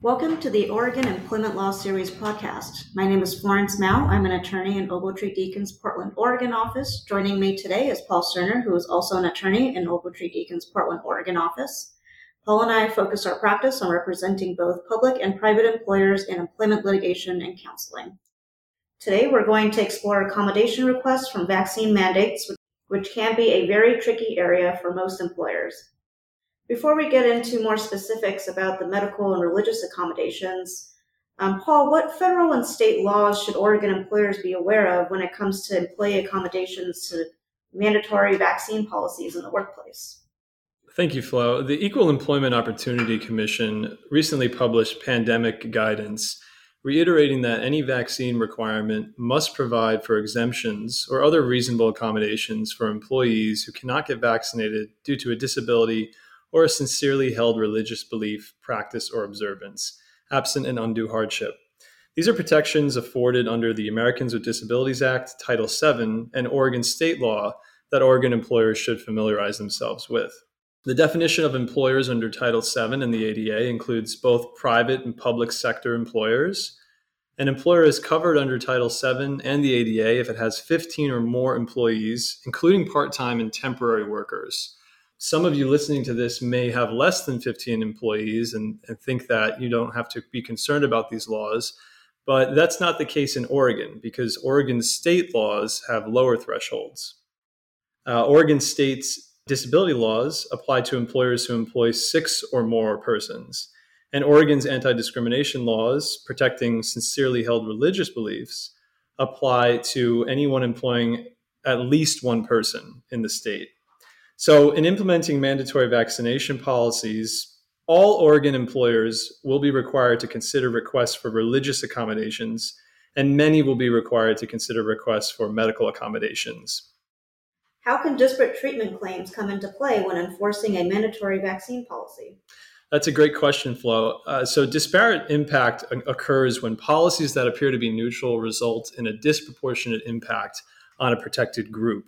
Welcome to the Oregon Employment Law Series podcast. My name is Florence Mao. I'm an attorney in Ogletree Deakins Portland, Oregon office. Joining me today is Paul Cirner, who is also an attorney in Ogletree Deakins Portland, Oregon office. Paul and I focus our practice on representing both public and private employers in employment litigation and counseling. Today, we're going to explore accommodation requests from vaccine mandates, which can be a very tricky area for most employers. Before we get into more specifics about the medical and religious accommodations, um, Paul, what federal and state laws should Oregon employers be aware of when it comes to employee accommodations to mandatory vaccine policies in the workplace? Thank you, Flo. The Equal Employment Opportunity Commission recently published pandemic guidance reiterating that any vaccine requirement must provide for exemptions or other reasonable accommodations for employees who cannot get vaccinated due to a disability or a sincerely held religious belief, practice, or observance, absent an undue hardship. These are protections afforded under the Americans with Disabilities Act, Title VII, and Oregon state law that Oregon employers should familiarize themselves with. The definition of employers under Title VII and the ADA includes both private and public sector employers. An employer is covered under Title VII and the ADA if it has 15 or more employees, including part time and temporary workers some of you listening to this may have less than 15 employees and, and, think that you don't have to be concerned about these laws. But that's not the case in Oregon because Oregon state laws have lower thresholds. Uh, Oregon state's disability laws apply to employers who employ six or more persons. And Oregon's anti discrimination laws protecting sincerely held religious beliefs apply to anyone employing at least one person in the state. So, in implementing mandatory vaccination policies, all Oregon employers will be required to consider requests for religious accommodations, and many will be required to consider requests for medical accommodations. How can disparate treatment claims come into play when enforcing a mandatory vaccine policy? That's a great question, Flo. Uh, so, disparate impact occurs when policies that appear to be neutral result in a disproportionate impact on a protected group.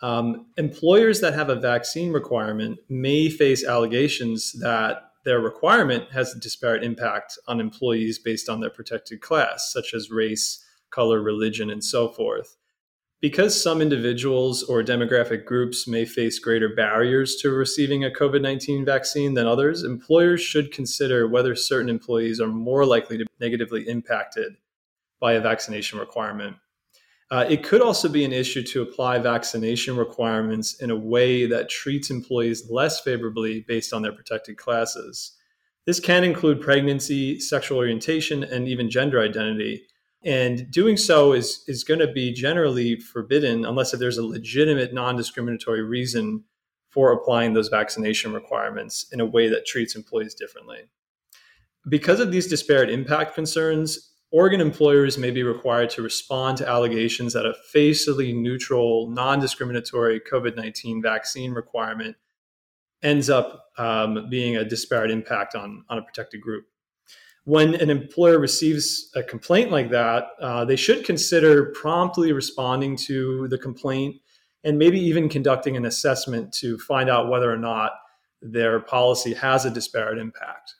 Um, employers that have a vaccine requirement may face allegations that their requirement has a disparate impact on employees based on their protected class, such as race, color, religion, and so forth. Because some individuals or demographic groups may face greater barriers to receiving a COVID 19 vaccine than others, employers should consider whether certain employees are more likely to be negatively impacted by a vaccination requirement uh, it could also be an issue to apply vaccination requirements in a way that treats employees less favorably based on their protected classes. This can include pregnancy, sexual orientation, and even gender identity. And doing so is, is going to be generally forbidden unless if there's a legitimate non discriminatory reason for applying those vaccination requirements in a way that treats employees differently. Because of these disparate impact concerns, Oregon employers may be required to respond to allegations that a facially neutral, non discriminatory COVID 19 vaccine requirement ends up um, being a disparate impact on, on a protected group. When an employer receives a complaint like that, uh, they should consider promptly responding to the complaint and maybe even conducting an assessment to find out whether or not their policy has a disparate impact.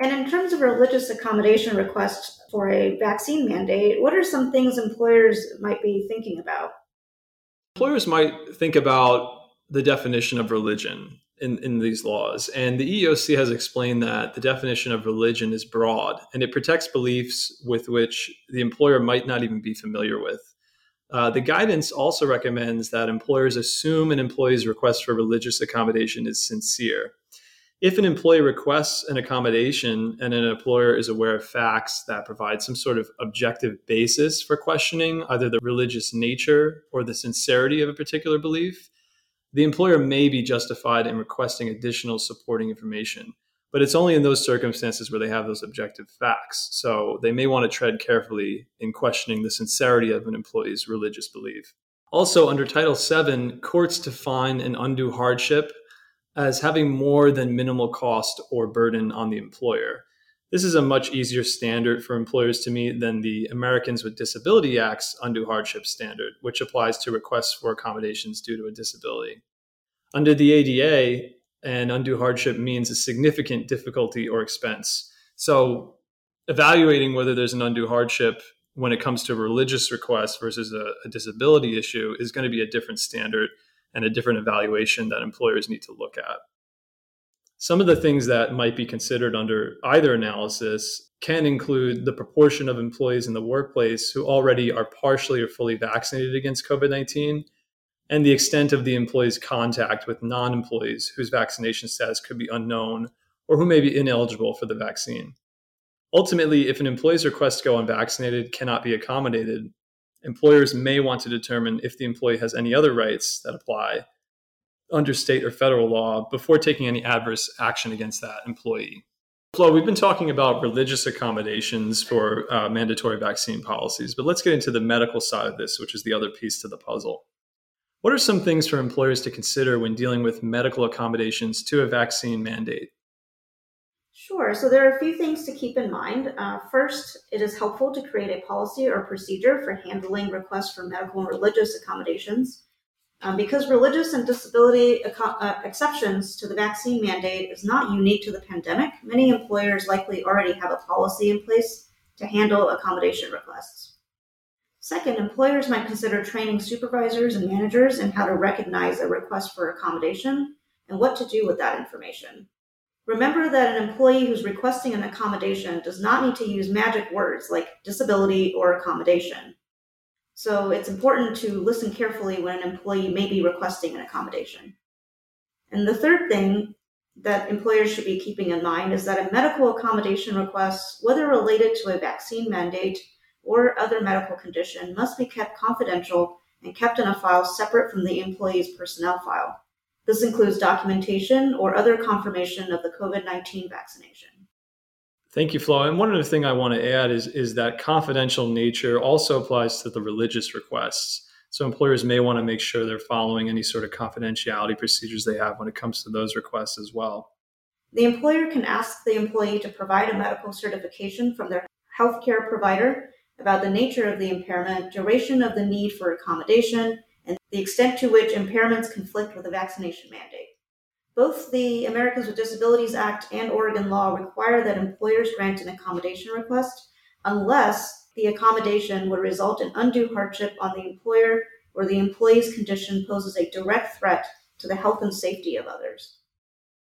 And in terms of religious accommodation requests for a vaccine mandate, what are some things employers might be thinking about? Employers might think about the definition of religion in, in these laws. And the EEOC has explained that the definition of religion is broad and it protects beliefs with which the employer might not even be familiar with. Uh, the guidance also recommends that employers assume an employee's request for religious accommodation is sincere if an employee requests an accommodation and an employer is aware of facts that provide some sort of objective basis for questioning either the religious nature or the sincerity of a particular belief, the employer may be justified in requesting additional supporting information. but it's only in those circumstances where they have those objective facts. So they may want to tread carefully in questioning the sincerity of an employee's religious belief. Also, under Title VII, courts define an undue hardship as having more than minimal cost or burden on the employer. This is a much easier standard for employers to meet than the Americans with Disability Act's undue hardship standard, which applies to requests for accommodations due to a disability. Under the ADA, an undue hardship means a significant difficulty or expense. So, evaluating whether there's an undue hardship when it comes to religious requests versus a, a disability issue is going to be a different standard and a different evaluation that employers need to look at. Some of the things that might be considered under either analysis can include the proportion of employees in the workplace who already are partially or fully vaccinated against COVID 19 and the extent of the employee's contact with non employees whose vaccination status could be unknown or who may be ineligible for the vaccine. Ultimately, if an employee's request to go unvaccinated cannot be accommodated, employers may want to determine if the employee has any other rights that apply under state or federal law before taking any adverse action against that employee. Flo, we've been talking about religious accommodations for uh, mandatory vaccine policies, but let's get into the medical side of this, which is the other piece to the puzzle. What are some things for employers to consider when dealing with medical accommodations to a vaccine mandate? Sure. So there are a few things to keep in mind. Uh, first, it is helpful to create a policy or procedure for handling requests for medical and religious accommodations. Um, because religious and disability uh, exceptions to the vaccine mandate is not unique to the pandemic, many employers likely already have a policy in place to handle accommodation requests. Second, employers might consider training supervisors and managers in how to recognize a request for accommodation and what to do with that information. Remember that an employee who's requesting an accommodation does not need to use magic words like disability or accommodation. So it's important to listen carefully when an employee may be requesting an accommodation. And the third thing that employers should be keeping in mind is that a medical accommodation request, whether related to a vaccine mandate or other medical condition must be kept confidential and kept in a file separate from the employee's personnel file. This includes documentation or other confirmation of the COVID 19 vaccination. Thank you, Flo. And one other thing I want to add is, is that confidential nature also applies to the religious requests. So employers may want to make sure they're following any sort of confidentiality procedures they have when it comes to those requests as well. The employer can ask the employee to provide a medical certification from their healthcare provider about the nature of the impairment, duration of the need for accommodation, the extent to which impairments conflict with a vaccination mandate. Both the Americans with Disabilities Act and Oregon law require that employers grant an accommodation request unless the accommodation would result in undue hardship on the employer or the employee's condition poses a direct threat to the health and safety of others.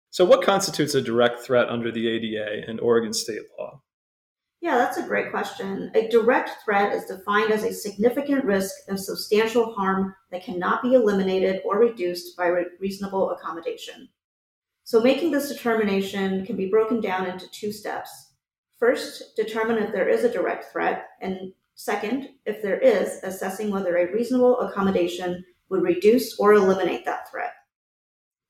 So, what constitutes a direct threat under the ADA and Oregon state law? Yeah, that's a great question. A direct threat is defined as a significant risk of substantial harm that cannot be eliminated or reduced by re- reasonable accommodation. So, making this determination can be broken down into two steps. First, determine if there is a direct threat, and second, if there is, assessing whether a reasonable accommodation would reduce or eliminate that threat.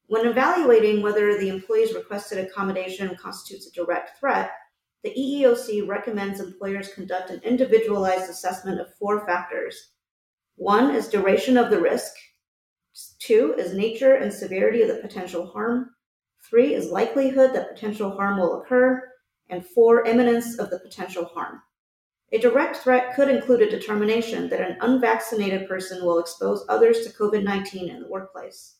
When evaluating whether the employee's requested accommodation constitutes a direct threat, the EEOC recommends employers conduct an individualized assessment of four factors. One is duration of the risk. Two is nature and severity of the potential harm. Three is likelihood that potential harm will occur. And four, imminence of the potential harm. A direct threat could include a determination that an unvaccinated person will expose others to COVID 19 in the workplace.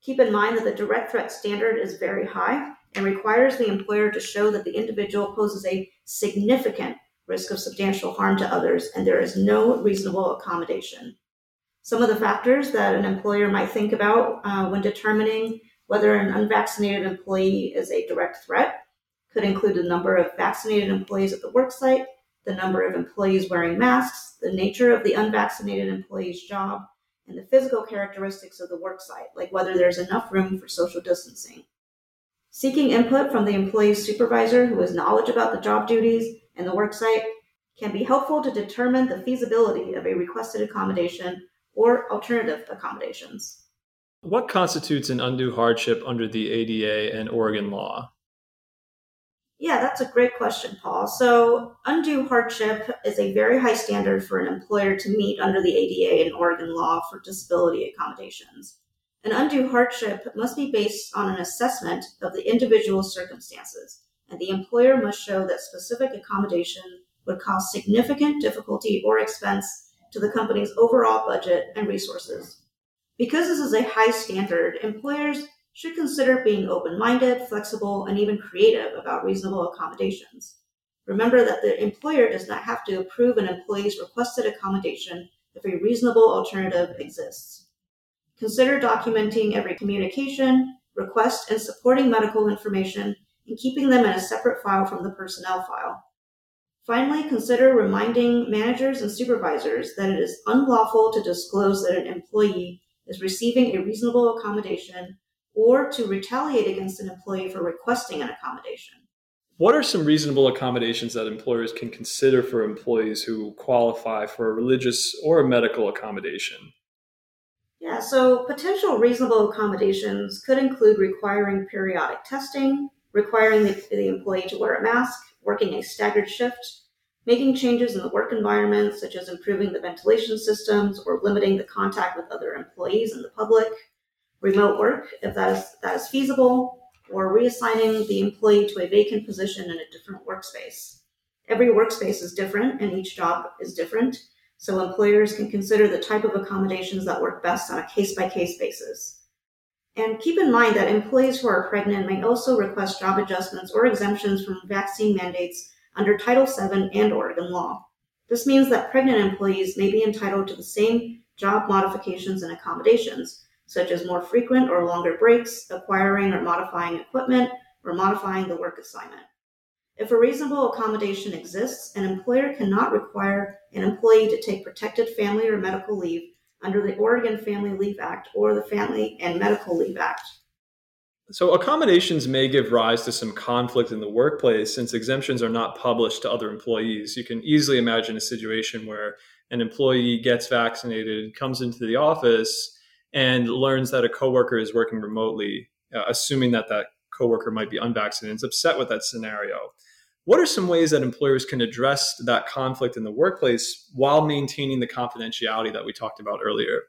Keep in mind that the direct threat standard is very high, and requires the employer to show that the individual poses a significant risk of substantial harm to others and there is no reasonable accommodation. Some of the factors that an employer might think about uh, when determining whether an unvaccinated employee is a direct threat could include the number of vaccinated employees at the worksite, the number of employees wearing masks, the nature of the unvaccinated employee's job, and the physical characteristics of the worksite, like whether there's enough room for social distancing. Seeking input from the employee's supervisor who has knowledge about the job duties and the worksite can be helpful to determine the feasibility of a requested accommodation or alternative accommodations. What constitutes an undue hardship under the ADA and Oregon law? Yeah, that's a great question, Paul. So, undue hardship is a very high standard for an employer to meet under the ADA and Oregon law for disability accommodations. An undue hardship must be based on an assessment of the individual circumstances, and the employer must show that specific accommodation would cause significant difficulty or expense to the company's overall budget and resources. Because this is a high standard, employers should consider being open minded, flexible, and even creative about reasonable accommodations. Remember that the employer does not have to approve an employee's requested accommodation if a reasonable alternative exists. Consider documenting every communication, request, and supporting medical information and keeping them in a separate file from the personnel file. Finally, consider reminding managers and supervisors that it is unlawful to disclose that an employee is receiving a reasonable accommodation or to retaliate against an employee for requesting an accommodation. What are some reasonable accommodations that employers can consider for employees who qualify for a religious or a medical accommodation? Yeah, so potential reasonable accommodations could include requiring periodic testing, requiring the, the employee to wear a mask, working a staggered shift, making changes in the work environment, such as improving the ventilation systems or limiting the contact with other employees and the public, remote work if that is, that is feasible, or reassigning the employee to a vacant position in a different workspace. Every workspace is different and each job is different, so employers can consider the type of accommodations that work best on a case by case basis. And keep in mind that employees who are pregnant may also request job adjustments or exemptions from vaccine mandates under Title VII and Oregon law. This means that pregnant employees may be entitled to the same job modifications and accommodations, such as more frequent or longer breaks, acquiring or modifying equipment, or modifying the work assignment. If a reasonable accommodation exists, an employer cannot require an employee to take protected family or medical leave under the Oregon Family Leave Act or the Family and Medical Leave Act. So, accommodations may give rise to some conflict in the workplace since exemptions are not published to other employees. You can easily imagine a situation where an employee gets vaccinated, comes into the office, and learns that a coworker is working remotely, uh, assuming that that coworker might be unvaccinated, is upset with that scenario. What are some ways that employers can address that conflict in the workplace while maintaining the confidentiality that we talked about earlier?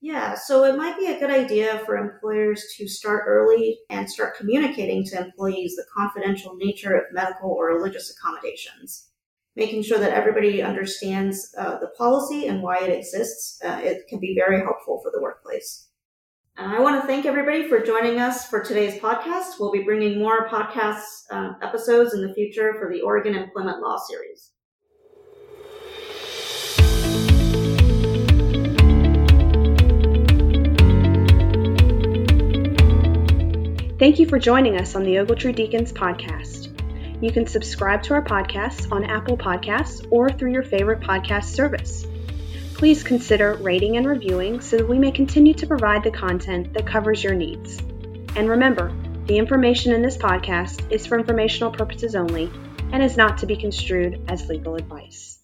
Yeah, so it might be a good idea for employers to start early and start communicating to employees the confidential nature of medical or religious accommodations making sure that everybody understands uh, the policy and why it exists. Uh, it can be very helpful for the workplace. I want to thank everybody for joining us for today's podcast. We'll be bringing more podcast uh, episodes in the future for the Oregon Employment Law Series. Thank you for joining us on the Ogletree Deakins podcast. You can subscribe to our podcasts on Apple Podcasts or through your favorite podcast service. Please consider rating and reviewing so that we may continue to provide the content that covers your needs. And remember, the information in this podcast is for informational purposes only and is not to be construed as legal advice.